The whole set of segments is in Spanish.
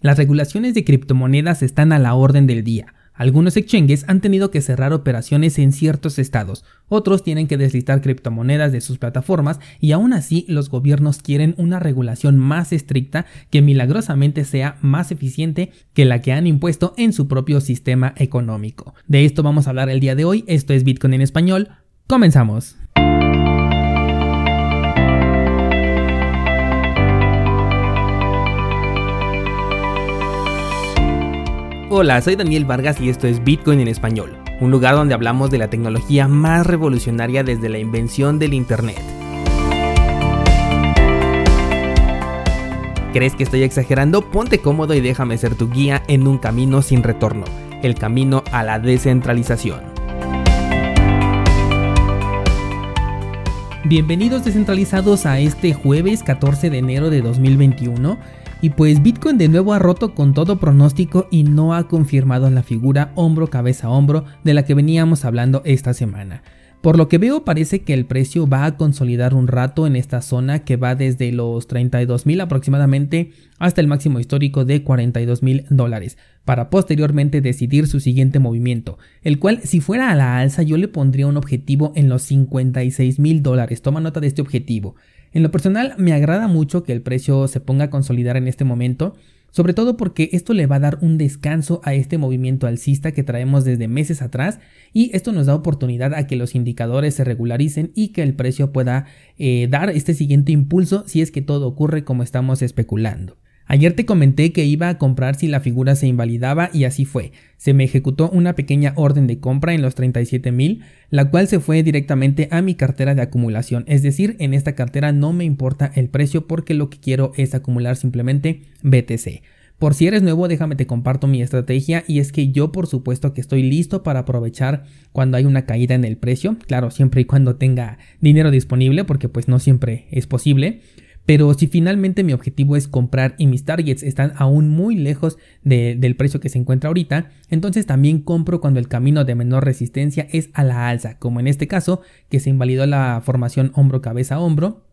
Las regulaciones de criptomonedas están a la orden del día. Algunos exchanges han tenido que cerrar operaciones en ciertos estados, otros tienen que deslistar criptomonedas de sus plataformas y aún así los gobiernos quieren una regulación más estricta que milagrosamente sea más eficiente que la que han impuesto en su propio sistema económico. De esto vamos a hablar el día de hoy, esto es Bitcoin en español, comenzamos. Hola, soy Daniel Vargas y esto es Bitcoin en español, un lugar donde hablamos de la tecnología más revolucionaria desde la invención del Internet. ¿Crees que estoy exagerando? Ponte cómodo y déjame ser tu guía en un camino sin retorno, el camino a la descentralización. Bienvenidos descentralizados a este jueves 14 de enero de 2021 y pues Bitcoin de nuevo ha roto con todo pronóstico y no ha confirmado la figura hombro cabeza hombro de la que veníamos hablando esta semana. Por lo que veo parece que el precio va a consolidar un rato en esta zona que va desde los 32 mil aproximadamente hasta el máximo histórico de 42 mil dólares para posteriormente decidir su siguiente movimiento, el cual si fuera a la alza yo le pondría un objetivo en los 56 mil dólares, toma nota de este objetivo. En lo personal me agrada mucho que el precio se ponga a consolidar en este momento, sobre todo porque esto le va a dar un descanso a este movimiento alcista que traemos desde meses atrás y esto nos da oportunidad a que los indicadores se regularicen y que el precio pueda eh, dar este siguiente impulso si es que todo ocurre como estamos especulando. Ayer te comenté que iba a comprar si la figura se invalidaba y así fue. Se me ejecutó una pequeña orden de compra en los 37 mil, la cual se fue directamente a mi cartera de acumulación. Es decir, en esta cartera no me importa el precio porque lo que quiero es acumular simplemente BTC. Por si eres nuevo, déjame te comparto mi estrategia y es que yo por supuesto que estoy listo para aprovechar cuando hay una caída en el precio, claro, siempre y cuando tenga dinero disponible porque pues no siempre es posible. Pero si finalmente mi objetivo es comprar y mis targets están aún muy lejos del precio que se encuentra ahorita, entonces también compro cuando el camino de menor resistencia es a la alza, como en este caso que se invalidó la formación hombro-cabeza-hombro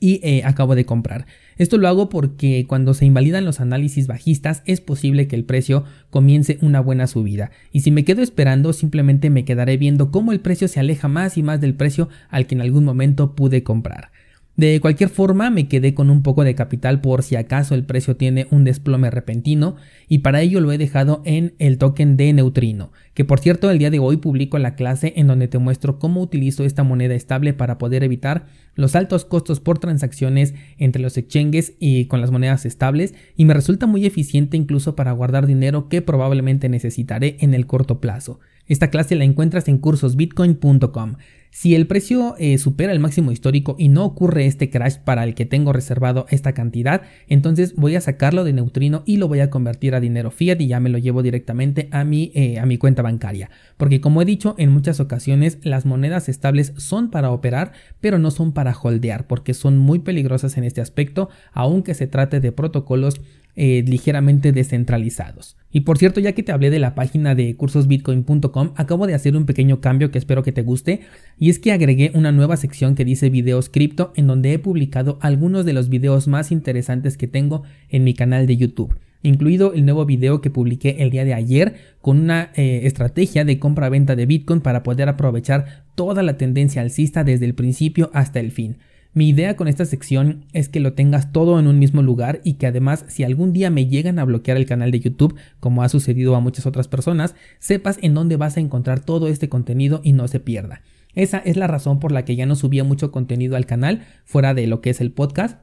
y eh, acabo de comprar. Esto lo hago porque cuando se invalidan los análisis bajistas es posible que el precio comience una buena subida y si me quedo esperando simplemente me quedaré viendo cómo el precio se aleja más y más del precio al que en algún momento pude comprar. De cualquier forma, me quedé con un poco de capital por si acaso el precio tiene un desplome repentino y para ello lo he dejado en el token de Neutrino, que por cierto el día de hoy publico la clase en donde te muestro cómo utilizo esta moneda estable para poder evitar los altos costos por transacciones entre los exchanges y con las monedas estables y me resulta muy eficiente incluso para guardar dinero que probablemente necesitaré en el corto plazo. Esta clase la encuentras en cursosbitcoin.com. Si el precio eh, supera el máximo histórico y no ocurre este crash para el que tengo reservado esta cantidad, entonces voy a sacarlo de neutrino y lo voy a convertir a dinero fiat y ya me lo llevo directamente a mi, eh, a mi cuenta bancaria. Porque como he dicho en muchas ocasiones, las monedas estables son para operar, pero no son para holdear, porque son muy peligrosas en este aspecto, aunque se trate de protocolos eh, ligeramente descentralizados. Y por cierto, ya que te hablé de la página de cursosbitcoin.com, acabo de hacer un pequeño cambio que espero que te guste, y es que agregué una nueva sección que dice videos cripto, en donde he publicado algunos de los videos más interesantes que tengo en mi canal de YouTube incluido el nuevo video que publiqué el día de ayer con una eh, estrategia de compra-venta de Bitcoin para poder aprovechar toda la tendencia alcista desde el principio hasta el fin. Mi idea con esta sección es que lo tengas todo en un mismo lugar y que además si algún día me llegan a bloquear el canal de YouTube, como ha sucedido a muchas otras personas, sepas en dónde vas a encontrar todo este contenido y no se pierda. Esa es la razón por la que ya no subía mucho contenido al canal fuera de lo que es el podcast.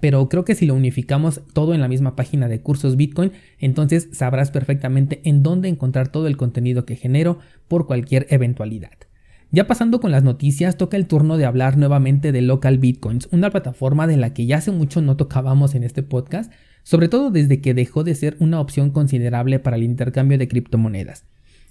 Pero creo que si lo unificamos todo en la misma página de cursos Bitcoin, entonces sabrás perfectamente en dónde encontrar todo el contenido que genero por cualquier eventualidad. Ya pasando con las noticias, toca el turno de hablar nuevamente de Local Bitcoins, una plataforma de la que ya hace mucho no tocábamos en este podcast, sobre todo desde que dejó de ser una opción considerable para el intercambio de criptomonedas.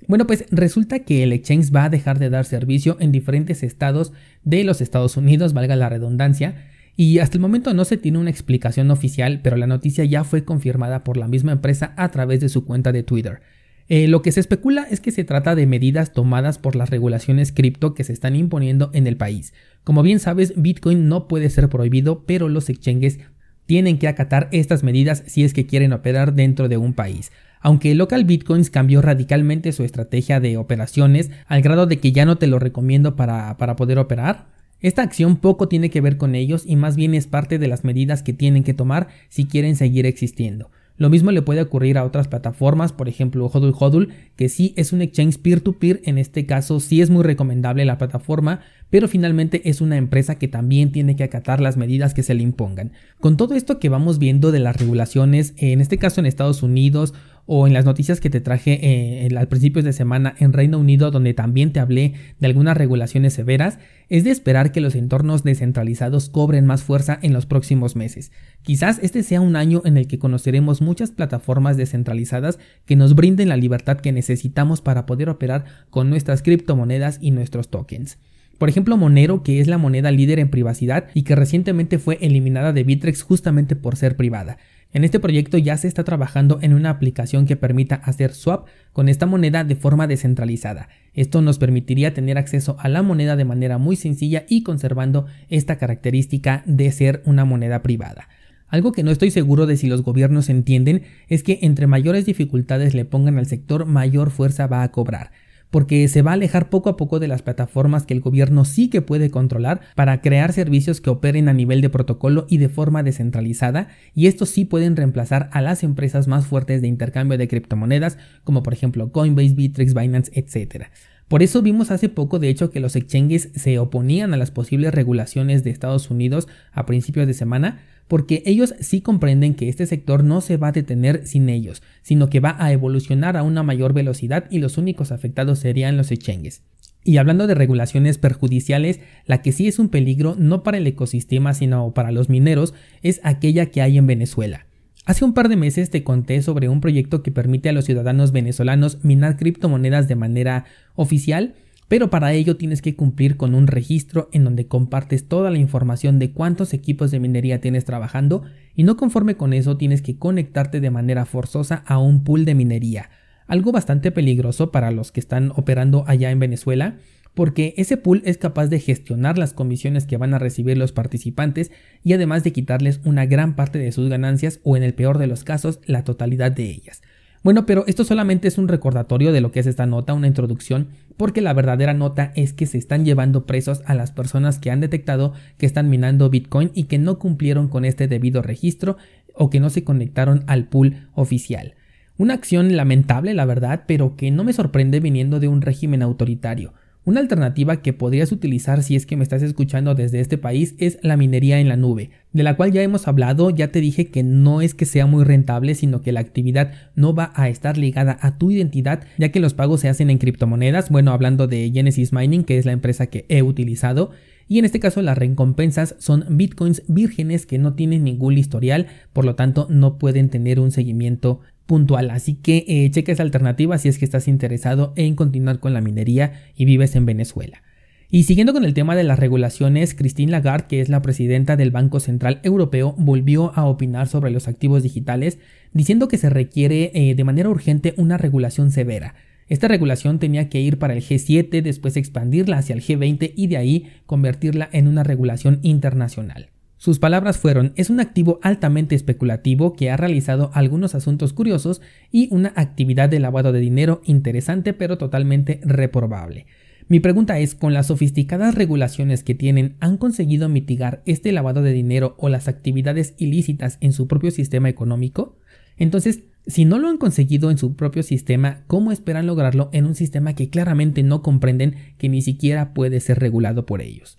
Bueno, pues resulta que el exchange va a dejar de dar servicio en diferentes estados de los Estados Unidos, valga la redundancia, y hasta el momento no se tiene una explicación oficial, pero la noticia ya fue confirmada por la misma empresa a través de su cuenta de Twitter. Eh, lo que se especula es que se trata de medidas tomadas por las regulaciones cripto que se están imponiendo en el país. Como bien sabes, Bitcoin no puede ser prohibido, pero los exchanges tienen que acatar estas medidas si es que quieren operar dentro de un país. Aunque Local Bitcoins cambió radicalmente su estrategia de operaciones al grado de que ya no te lo recomiendo para, para poder operar, esta acción poco tiene que ver con ellos y más bien es parte de las medidas que tienen que tomar si quieren seguir existiendo. Lo mismo le puede ocurrir a otras plataformas, por ejemplo Hodul Hodul, que sí es un exchange peer-to-peer, en este caso sí es muy recomendable la plataforma, pero finalmente es una empresa que también tiene que acatar las medidas que se le impongan. Con todo esto que vamos viendo de las regulaciones, en este caso en Estados Unidos o en las noticias que te traje eh, al principios de semana en Reino Unido, donde también te hablé de algunas regulaciones severas, es de esperar que los entornos descentralizados cobren más fuerza en los próximos meses. Quizás este sea un año en el que conoceremos muchas plataformas descentralizadas que nos brinden la libertad que necesitamos para poder operar con nuestras criptomonedas y nuestros tokens. Por ejemplo, Monero, que es la moneda líder en privacidad y que recientemente fue eliminada de Bitrex justamente por ser privada. En este proyecto ya se está trabajando en una aplicación que permita hacer swap con esta moneda de forma descentralizada. Esto nos permitiría tener acceso a la moneda de manera muy sencilla y conservando esta característica de ser una moneda privada. Algo que no estoy seguro de si los gobiernos entienden es que entre mayores dificultades le pongan al sector, mayor fuerza va a cobrar porque se va a alejar poco a poco de las plataformas que el gobierno sí que puede controlar para crear servicios que operen a nivel de protocolo y de forma descentralizada, y estos sí pueden reemplazar a las empresas más fuertes de intercambio de criptomonedas, como por ejemplo Coinbase, Bittrex, Binance, etc. Por eso vimos hace poco, de hecho, que los exchanges se oponían a las posibles regulaciones de Estados Unidos a principios de semana, porque ellos sí comprenden que este sector no se va a detener sin ellos, sino que va a evolucionar a una mayor velocidad y los únicos afectados serían los exchanges. Y hablando de regulaciones perjudiciales, la que sí es un peligro no para el ecosistema sino para los mineros es aquella que hay en Venezuela. Hace un par de meses te conté sobre un proyecto que permite a los ciudadanos venezolanos minar criptomonedas de manera oficial pero para ello tienes que cumplir con un registro en donde compartes toda la información de cuántos equipos de minería tienes trabajando y no conforme con eso tienes que conectarte de manera forzosa a un pool de minería, algo bastante peligroso para los que están operando allá en Venezuela, porque ese pool es capaz de gestionar las comisiones que van a recibir los participantes y además de quitarles una gran parte de sus ganancias o en el peor de los casos la totalidad de ellas. Bueno, pero esto solamente es un recordatorio de lo que es esta nota, una introducción, porque la verdadera nota es que se están llevando presos a las personas que han detectado que están minando Bitcoin y que no cumplieron con este debido registro o que no se conectaron al pool oficial. Una acción lamentable, la verdad, pero que no me sorprende viniendo de un régimen autoritario. Una alternativa que podrías utilizar si es que me estás escuchando desde este país es la minería en la nube, de la cual ya hemos hablado, ya te dije que no es que sea muy rentable, sino que la actividad no va a estar ligada a tu identidad, ya que los pagos se hacen en criptomonedas, bueno, hablando de Genesis Mining, que es la empresa que he utilizado, y en este caso las recompensas son bitcoins vírgenes que no tienen ningún historial, por lo tanto no pueden tener un seguimiento puntual. Así que eh, checa esa alternativa si es que estás interesado en continuar con la minería y vives en Venezuela. Y siguiendo con el tema de las regulaciones, Christine Lagarde, que es la presidenta del Banco Central Europeo, volvió a opinar sobre los activos digitales, diciendo que se requiere eh, de manera urgente una regulación severa. Esta regulación tenía que ir para el G7, después expandirla hacia el G20 y de ahí convertirla en una regulación internacional. Sus palabras fueron, es un activo altamente especulativo que ha realizado algunos asuntos curiosos y una actividad de lavado de dinero interesante pero totalmente reprobable. Mi pregunta es, ¿con las sofisticadas regulaciones que tienen han conseguido mitigar este lavado de dinero o las actividades ilícitas en su propio sistema económico? Entonces, si no lo han conseguido en su propio sistema, ¿cómo esperan lograrlo en un sistema que claramente no comprenden que ni siquiera puede ser regulado por ellos?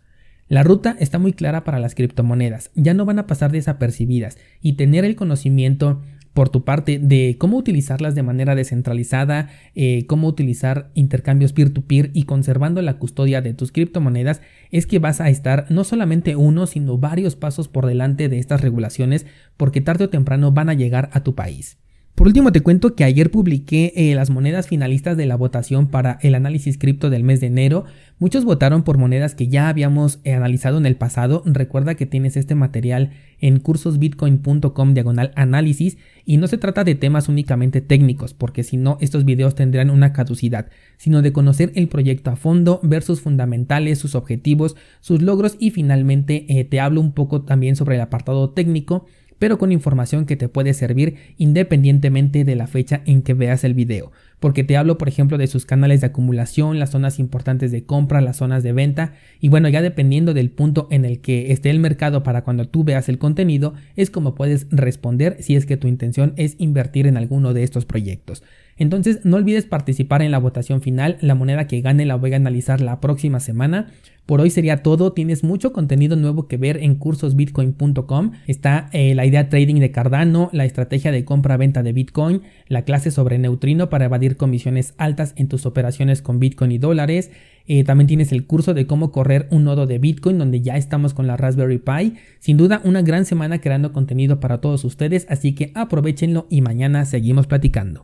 La ruta está muy clara para las criptomonedas, ya no van a pasar desapercibidas y tener el conocimiento por tu parte de cómo utilizarlas de manera descentralizada, eh, cómo utilizar intercambios peer-to-peer y conservando la custodia de tus criptomonedas, es que vas a estar no solamente uno, sino varios pasos por delante de estas regulaciones porque tarde o temprano van a llegar a tu país. Por último te cuento que ayer publiqué eh, las monedas finalistas de la votación para el análisis cripto del mes de enero. Muchos votaron por monedas que ya habíamos eh, analizado en el pasado. Recuerda que tienes este material en cursosbitcoin.com diagonal análisis y no se trata de temas únicamente técnicos porque si no estos videos tendrán una caducidad, sino de conocer el proyecto a fondo, ver sus fundamentales, sus objetivos, sus logros y finalmente eh, te hablo un poco también sobre el apartado técnico pero con información que te puede servir independientemente de la fecha en que veas el video. Porque te hablo, por ejemplo, de sus canales de acumulación, las zonas importantes de compra, las zonas de venta, y bueno, ya dependiendo del punto en el que esté el mercado para cuando tú veas el contenido, es como puedes responder si es que tu intención es invertir en alguno de estos proyectos. Entonces no olvides participar en la votación final, la moneda que gane la voy a analizar la próxima semana. Por hoy sería todo, tienes mucho contenido nuevo que ver en cursosbitcoin.com. Está eh, la idea trading de Cardano, la estrategia de compra-venta de Bitcoin, la clase sobre neutrino para evadir comisiones altas en tus operaciones con Bitcoin y dólares. Eh, también tienes el curso de cómo correr un nodo de Bitcoin, donde ya estamos con la Raspberry Pi. Sin duda, una gran semana creando contenido para todos ustedes, así que aprovechenlo y mañana seguimos platicando.